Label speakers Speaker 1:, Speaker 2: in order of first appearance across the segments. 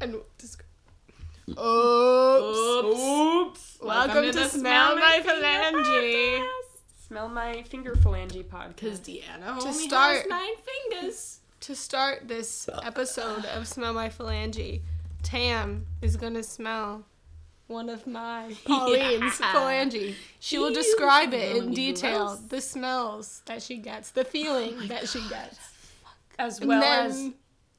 Speaker 1: And just. Oops.
Speaker 2: Oops.
Speaker 1: Welcome, to,
Speaker 2: the
Speaker 1: Smell My Phalange.
Speaker 2: Smell my finger phalange podcast.
Speaker 3: Because Deanna
Speaker 1: To
Speaker 3: only
Speaker 1: start-
Speaker 3: has nine fingers.
Speaker 1: To start this episode of Smell My Phalange, Tam is gonna smell one of my Pauline's
Speaker 3: Yeah.
Speaker 1: phalange. She will describe it in
Speaker 3: gross.
Speaker 1: detail, the smells that she gets, the feeling oh that she gets.
Speaker 2: as well
Speaker 1: then-
Speaker 2: as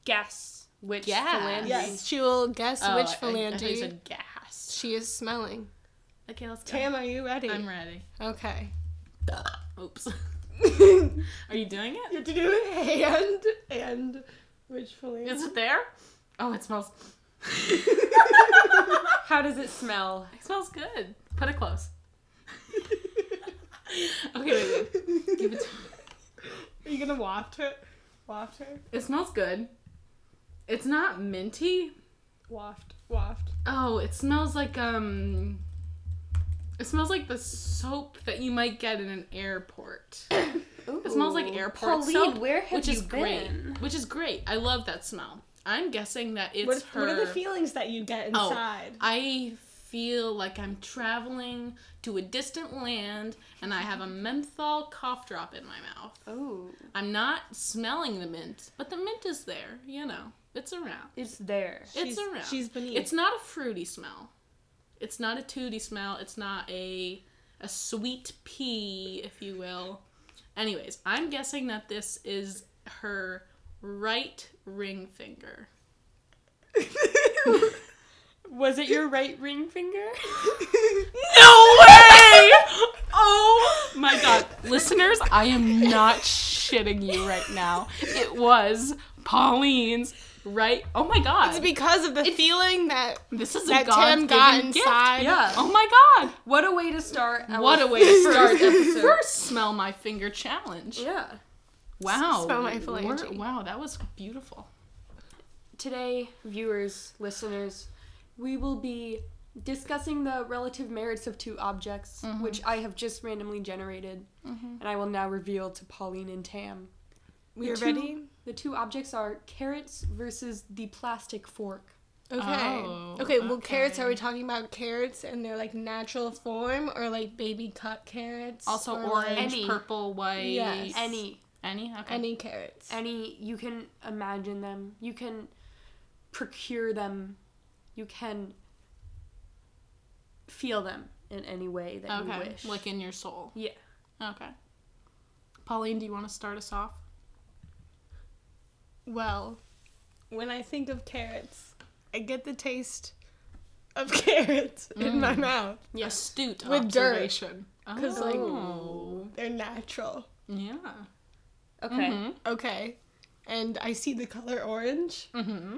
Speaker 2: guess which
Speaker 3: Gas.
Speaker 2: phalange.
Speaker 1: Yes, she will guess
Speaker 3: Oh,
Speaker 1: which
Speaker 3: I- I thought said gas.
Speaker 1: she is smelling.
Speaker 3: Okay, let's go.
Speaker 1: Tam, are you ready?
Speaker 3: I'm ready.
Speaker 1: Okay.
Speaker 3: Oops. Are you doing it?
Speaker 1: You have to do hand and which phalange?
Speaker 3: Is it there? Oh, it smells.
Speaker 2: How does it smell?
Speaker 3: It smells good. Put it close. okay, wait, wait. Give it to
Speaker 1: Are you gonna waft it? Waft her?
Speaker 3: It smells good. It's not minty.
Speaker 1: Waft. Waft.
Speaker 3: Oh, it smells like um. It smells like the soap that you might get in an airport. Ooh. It smells like airport
Speaker 2: Pauline,
Speaker 3: soap,
Speaker 2: where have
Speaker 3: which
Speaker 2: you
Speaker 3: is great. Which is great. I love that smell. I'm guessing that it's
Speaker 1: What,
Speaker 3: her.
Speaker 1: what are the feelings that you get inside?
Speaker 3: Oh,
Speaker 1: inside?
Speaker 3: I feel like I'm traveling to a distant land and I have a menthol cough drop in my mouth.
Speaker 2: Oh,
Speaker 3: I'm not smelling the mint, but the mint is there, you know. It's around.
Speaker 2: it's there.
Speaker 3: It's
Speaker 1: She's-
Speaker 3: around.
Speaker 1: she's beneath.
Speaker 3: It's not a fruity smell. It's not a tooty smell. It's not a a sweet pea, if you will. Anyways, I'm guessing that this is her right ring finger.
Speaker 2: Was it your right ring finger?
Speaker 3: No way! Oh my god. Listeners, I am not shitting you right now. It was Pauline's right. Oh my god.
Speaker 1: It's because of the feeling that
Speaker 3: this is a
Speaker 1: that
Speaker 3: God
Speaker 1: Tim got
Speaker 3: gift.
Speaker 2: Yeah.
Speaker 3: Oh my god.
Speaker 2: What a way to start. Our
Speaker 3: What a way to start
Speaker 2: first episode.
Speaker 3: first smell my finger challenge.
Speaker 2: Yeah.
Speaker 3: Wow.
Speaker 1: Smell my phalange.
Speaker 3: Wow, that was beautiful.
Speaker 2: Today, viewers, listeners, we will be discussing the relative merits of two objects, mm-hmm. which I have just randomly generated, mm-hmm. and I will now reveal to Pauline and Tam.
Speaker 1: We're
Speaker 2: two-
Speaker 1: ready.
Speaker 2: The two objects are carrots versus the plastic fork.
Speaker 1: Okay.
Speaker 3: Oh,
Speaker 1: okay. Well, carrots. Are we talking about carrots in their like natural form, or like baby cut carrots?
Speaker 3: Also
Speaker 1: or,
Speaker 3: orange,
Speaker 2: Any.
Speaker 3: purple, white.
Speaker 1: Yes.
Speaker 2: Any,
Speaker 3: Any? Okay.
Speaker 1: any carrots.
Speaker 2: any, you can imagine them. You can procure them. You can feel them in any way that you wish.
Speaker 3: Like in your soul.
Speaker 2: yeah.
Speaker 3: Okay. Pauline, do you want to start us off?
Speaker 1: Well, when I think of carrots, I get the taste of carrots in my mouth.
Speaker 3: Astute
Speaker 1: With dirt.
Speaker 3: observation.
Speaker 1: 'Cause, like,
Speaker 3: oh.
Speaker 1: They're natural.
Speaker 3: yeah.
Speaker 2: Okay.
Speaker 3: Mhm.
Speaker 1: Okay. And I see the color orange
Speaker 3: Mm-hmm.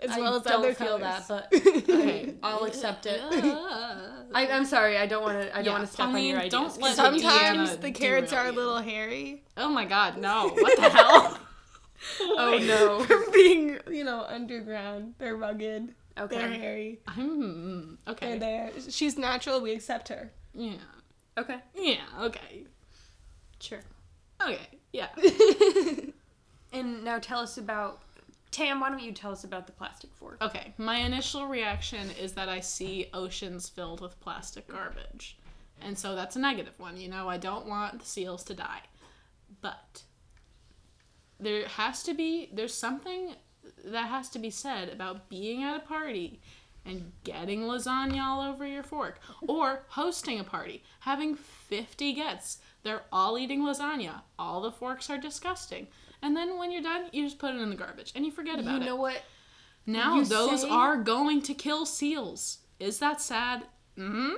Speaker 1: as
Speaker 2: I
Speaker 1: well as
Speaker 2: don't
Speaker 1: other
Speaker 2: feel
Speaker 1: colors.
Speaker 2: that, but
Speaker 3: Okay.
Speaker 2: I'll accept it. I, I'm sorry. I don't want to. I don't
Speaker 3: Yeah,
Speaker 2: want to step on your ideas.
Speaker 3: don't let
Speaker 1: Sometimes
Speaker 3: Deanna
Speaker 1: the carrots are a little hairy.
Speaker 3: oh my god, no. What the hell?
Speaker 2: Oh no.
Speaker 1: From being, you know, underground. They're rugged. Mm,
Speaker 2: okay.
Speaker 1: They're hairy.
Speaker 3: I'm
Speaker 1: They're
Speaker 3: okay.
Speaker 1: there. She's natural. We accept her.
Speaker 3: Yeah.
Speaker 2: Okay.
Speaker 3: Yeah, okay.
Speaker 2: Sure.
Speaker 3: Okay. Yeah.
Speaker 2: And now tell us about Tam. Why don't you tell us about the plastic fork?
Speaker 3: Okay. My initial reaction is that I see oceans filled with plastic garbage. And so that's a negative one. You know, I don't want the seals to die. But there has to be there's something that has to be said about being at a party and getting lasagna all over your fork or hosting a party having 50 guests they're all eating lasagna all the forks are disgusting and then when you're done you just put it in the garbage and you forget about it.
Speaker 2: You
Speaker 3: it
Speaker 2: know what?
Speaker 3: now
Speaker 2: You
Speaker 3: those
Speaker 2: say-
Speaker 3: are going to kill seals. Is that sad? hmm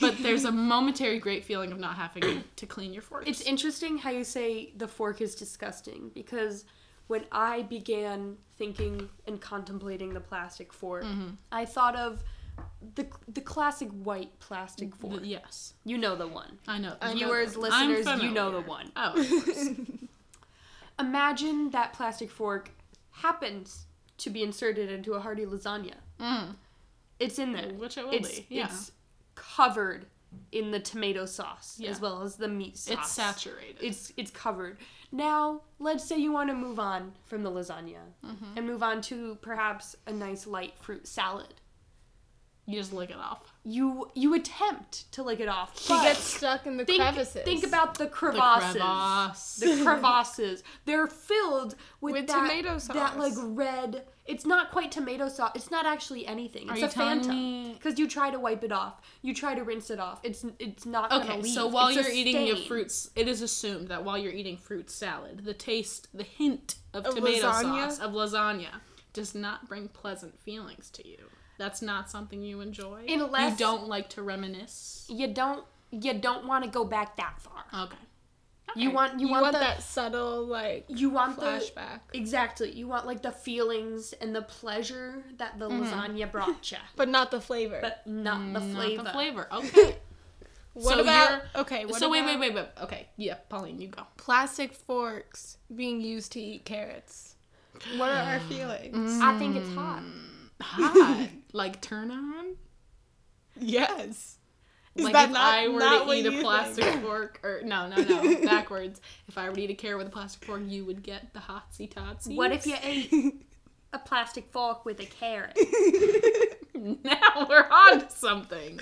Speaker 3: But there's a momentary great feeling of not having to clean your fork.
Speaker 2: It's interesting how you say the fork is disgusting because when I began thinking and contemplating the plastic fork, I thought of the the classic white plastic fork.
Speaker 3: Th- yes,
Speaker 2: You know the one.
Speaker 3: I know.
Speaker 1: I know
Speaker 2: Viewers,
Speaker 1: them.
Speaker 2: listeners, you know the one.
Speaker 3: Oh, of.
Speaker 2: Imagine that plastic fork happens to be inserted into a hearty lasagna.
Speaker 3: Mm.
Speaker 2: It's in there.
Speaker 3: Which it will
Speaker 2: it's,
Speaker 3: be, yeah.
Speaker 2: It's covered in the tomato sauce
Speaker 3: Yeah.
Speaker 2: as well as the meat sauce.
Speaker 3: It's saturated.
Speaker 2: It's it's covered. Now, let's say you want to move on from the lasagna
Speaker 3: Mm-hmm.
Speaker 2: and move on to perhaps a nice light fruit salad.
Speaker 3: you just lick it off.
Speaker 2: You you attempt to lick it off.
Speaker 1: She gets stuck in the
Speaker 2: think,
Speaker 1: crevices.
Speaker 2: Think about the crevasses.
Speaker 3: The
Speaker 2: crevasses.
Speaker 3: crevasse.
Speaker 2: The crevasses. They're filled with,
Speaker 1: With
Speaker 2: that,
Speaker 1: tomato
Speaker 2: That like red. It's not quite tomato sauce. It's not actually anything. It's
Speaker 3: you
Speaker 2: a
Speaker 3: telling
Speaker 2: phantom.
Speaker 3: me-
Speaker 2: Because you try to wipe it off. You try to rinse it off. It's it's not gonna
Speaker 3: Okay,
Speaker 2: leave.
Speaker 3: so while
Speaker 2: It's
Speaker 3: you're eating your fruits, it is assumed that while you're eating fruit salad, the taste, the hint of,
Speaker 1: Of
Speaker 3: tomato
Speaker 1: lasagna?
Speaker 3: sauce of lasagna does not bring pleasant feelings to you. That's not something you enjoy.
Speaker 2: Unless-
Speaker 3: you don't like to reminisce.
Speaker 2: you don't you don't want to go back that far.
Speaker 3: Okay.
Speaker 2: You want you,
Speaker 1: you
Speaker 2: want,
Speaker 1: want
Speaker 2: the
Speaker 1: that subtle like
Speaker 2: you want the
Speaker 1: flashback,
Speaker 2: exactly. You want like the feelings and the pleasure that the mm-hmm. lasagna brought you,
Speaker 1: but not the flavor.
Speaker 2: but not the mm,
Speaker 3: Not
Speaker 2: flavor.
Speaker 3: the flavor. Okay.
Speaker 1: what
Speaker 3: so
Speaker 1: about okay? What
Speaker 3: so wait, wait,
Speaker 1: about
Speaker 3: wait, wait. Okay. Yeah, Pauline, you go.
Speaker 1: Plastic forks being used to eat carrots. What are our feelings?
Speaker 2: I think it's hot.
Speaker 3: Mm, hot. like turn on.
Speaker 1: Yes. Is
Speaker 3: like
Speaker 1: that
Speaker 3: if
Speaker 1: not-
Speaker 3: I were to eat a plastic
Speaker 1: think?
Speaker 3: fork, or no, no, no, backwards. If I were to eat a carrot with a plastic fork, you would get the hotsy totsy.
Speaker 2: What if you ate a plastic fork with a carrot?
Speaker 3: Now we're on to something.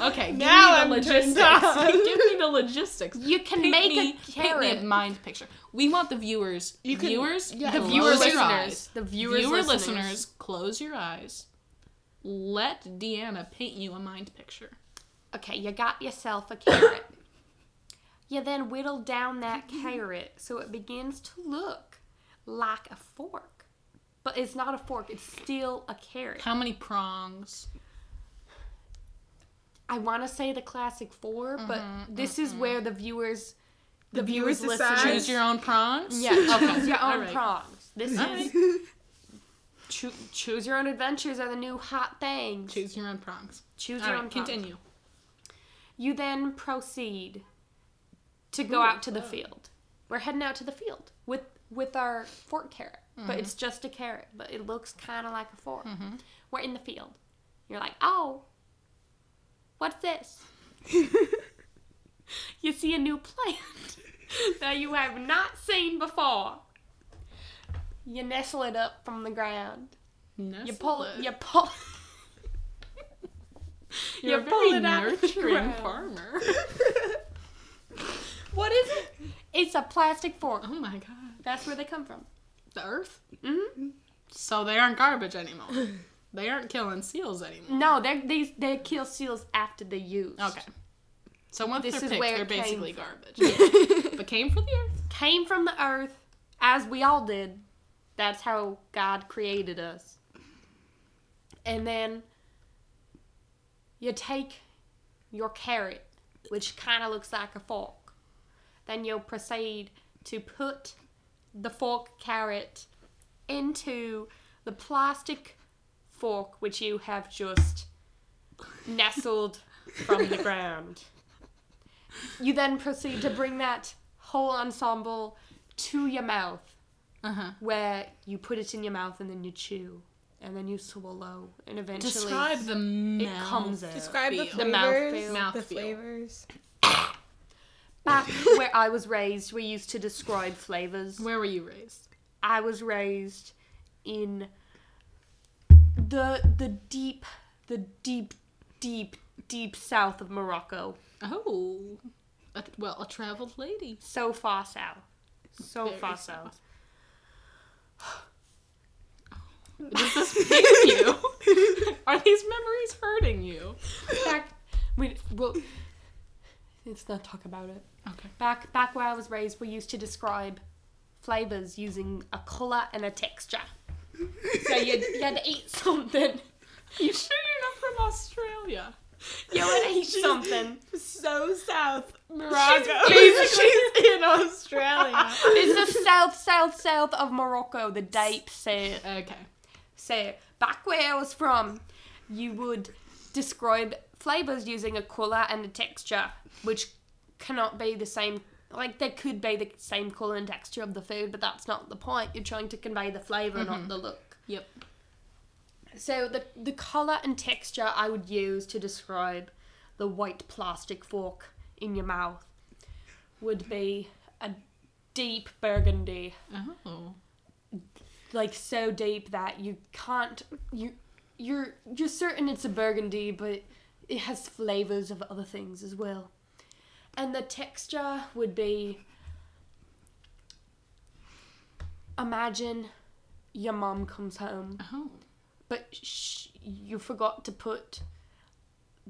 Speaker 3: Okay, give
Speaker 1: Now
Speaker 3: me
Speaker 1: I'm
Speaker 3: the
Speaker 1: turned
Speaker 3: logistics. give me the logistics.
Speaker 2: You can
Speaker 3: Paint
Speaker 2: make
Speaker 3: me,
Speaker 2: a
Speaker 3: me a
Speaker 2: carrot.
Speaker 3: mind picture. We want the viewers.
Speaker 1: You can-
Speaker 3: viewers,
Speaker 1: yeah,
Speaker 2: The
Speaker 3: viewers,
Speaker 2: listeners. The viewers
Speaker 3: viewer
Speaker 2: listeners.
Speaker 3: listeners, close your eyes. Let Deanna paint you a mind picture.
Speaker 2: Okay, you got yourself a carrot. you then whittle down that mm-hmm. carrot so it begins to look like a fork. But it's not a fork, it's still a carrot.
Speaker 3: How many prongs?
Speaker 2: I want to say the classic 4 but mm-hmm, this is mm-hmm. where the viewers the,
Speaker 1: viewers
Speaker 2: viewers,
Speaker 1: decide.
Speaker 3: Choose your own prongs.
Speaker 2: Yeah,
Speaker 3: Okay.
Speaker 2: choose your own
Speaker 3: right.
Speaker 2: prongs. This
Speaker 3: All
Speaker 2: is
Speaker 3: right.
Speaker 2: choo- choose your own adventures are the new hot things.
Speaker 3: Choose your own prongs.
Speaker 2: Choose
Speaker 3: All
Speaker 2: your
Speaker 3: right,
Speaker 2: own prongs.
Speaker 3: continue.
Speaker 2: You then proceed to go out to the field. We're heading out to the field with with our fork carrot, but it's just a carrot, but it looks kind of like a fork. We're in the field. You're like, oh, what's this? you see a new plant that you have not seen before. You nestle it up from the ground. You pull it. You pull.
Speaker 3: You're
Speaker 2: you
Speaker 3: a
Speaker 2: pull
Speaker 3: very
Speaker 2: it out
Speaker 3: nurturing farmer.
Speaker 2: What is it? It's a plastic fork.
Speaker 3: oh my god.
Speaker 2: That's where they come from.
Speaker 3: The earth?
Speaker 2: hmm
Speaker 3: So they aren't garbage anymore. they aren't killing seals anymore.
Speaker 2: No, they they they kill seals after they use.
Speaker 3: Okay. So once
Speaker 2: This
Speaker 3: they're
Speaker 2: is
Speaker 3: picked,
Speaker 2: where
Speaker 3: they're basically
Speaker 2: from.
Speaker 3: garbage. but came from the earth.
Speaker 2: Came from the earth, as we all did. That's how God created us. And then you take your carrot, which kind of looks like a fork. Then you'll proceed to put the fork carrot into the plastic fork which you have just nestled from the ground. You then proceed to bring that whole ensemble to your mouth,
Speaker 3: Uh huh.
Speaker 2: where you put it in your mouth and then you chew, and then you swallow, and eventually
Speaker 3: Describe the mouth.
Speaker 2: comes out.
Speaker 1: Describe the
Speaker 3: feel.
Speaker 2: The mouth
Speaker 1: flavors.
Speaker 2: feel.
Speaker 3: Mouth
Speaker 1: the
Speaker 3: feel.
Speaker 1: flavors.
Speaker 2: Back where I was raised, we used to describe flavors.
Speaker 3: Where were you raised?
Speaker 2: I was raised in the the deep, the deep, deep, deep south of Morocco.
Speaker 3: Oh. A, well, a traveled lady.
Speaker 2: So far south. So
Speaker 3: Very
Speaker 2: far
Speaker 3: south.
Speaker 2: south.
Speaker 3: Does this pain you? Are these memories hurting you?
Speaker 2: Back, we, well, let's not talk about it.
Speaker 3: Okay.
Speaker 2: Back back where I was raised, we used to describe flavors using a color and a texture. So you had to eat something.
Speaker 3: You sure you're not from Australia?
Speaker 2: You to eat something.
Speaker 1: So south
Speaker 3: Morocco.
Speaker 1: She's, she's in Australia.
Speaker 2: It's the south south south of Morocco, the deep south.
Speaker 3: Okay.
Speaker 2: So back where I was from, you would describe flavors using a color and a texture, which cannot be the same. Like they could be the same color and texture of the food, but that's not the point. You're trying to convey the flavor, not mm-hmm. the look.
Speaker 3: Yep.
Speaker 2: So the the color and texture I would use to describe the white plastic fork in your mouth would be a deep burgundy,
Speaker 3: Oh.
Speaker 2: Like so deep that you can't you you're you're certain it's a burgundy, but it has flavors of other things as well. And the texture would be imagine your mom comes home
Speaker 3: Oh.
Speaker 2: but sh- you forgot to put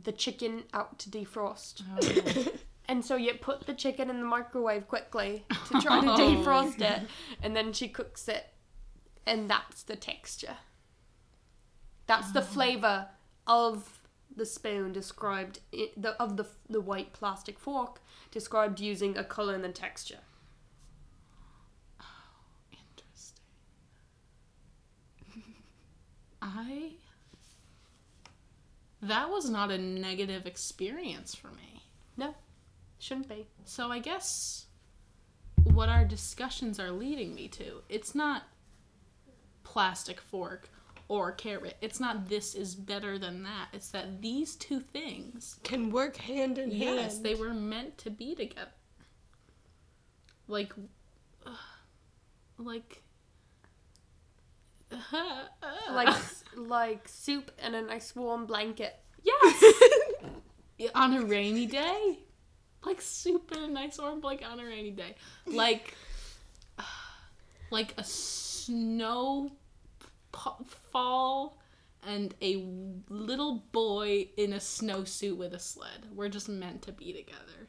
Speaker 2: the chicken out to defrost.
Speaker 3: oh.
Speaker 2: And so you put the chicken in the microwave quickly to try to
Speaker 3: Oh.
Speaker 2: defrost it, and then she cooks it, and that's the texture. That's the mm. flavor of the spoon described i the of the the white plastic fork described using a color and the texture.
Speaker 3: Oh, interesting. I. That was not a negative experience for me.
Speaker 2: No, shouldn't be.
Speaker 3: So I guess what our discussions are leading me to, it's not plastic fork or carrot. It's not this is better than that. It's that these two things,
Speaker 1: Can work hand in hand.
Speaker 3: yes, they were meant to be together. Like, ugh, like, uh, uh.
Speaker 2: Like like soup and a nice warm blanket.
Speaker 3: yes, on a rainy day, like soup and a nice warm blanket on a rainy day, like, like a snow po- fall and a little boy in a snowsuit with a sled. We're just meant to be together.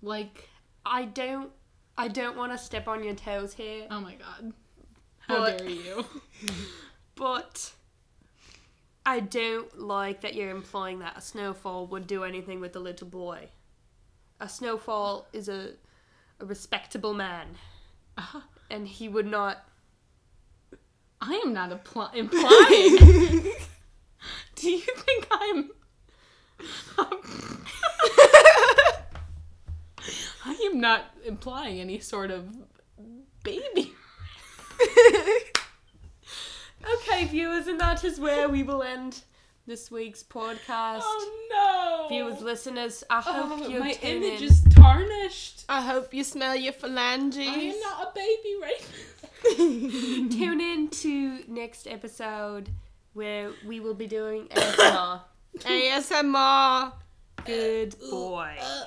Speaker 3: Like,
Speaker 2: I don't I don't want to step on your toes here,
Speaker 3: oh my god, how
Speaker 2: But-
Speaker 3: dare you?
Speaker 2: but I don't like that you're implying that a snowfall would do anything with the little boy. A snowfall is a a respectable man,
Speaker 3: Uh,
Speaker 2: and he would not.
Speaker 3: I am not apply- implying. Do you think I'm? I am not implying any sort of baby.
Speaker 2: Okay, viewers, and that is where we will end this week's podcast.
Speaker 3: Oh no!
Speaker 2: Viewers, listeners, I oh, hope
Speaker 3: Oh,
Speaker 2: you
Speaker 3: my image
Speaker 2: in.
Speaker 3: is tarnished.
Speaker 1: I hope you smell your phalanges.
Speaker 3: I am not a baby right
Speaker 2: tune in to next episode where we will be doing ASMR.
Speaker 1: ASMR.
Speaker 2: Good boy.
Speaker 3: now.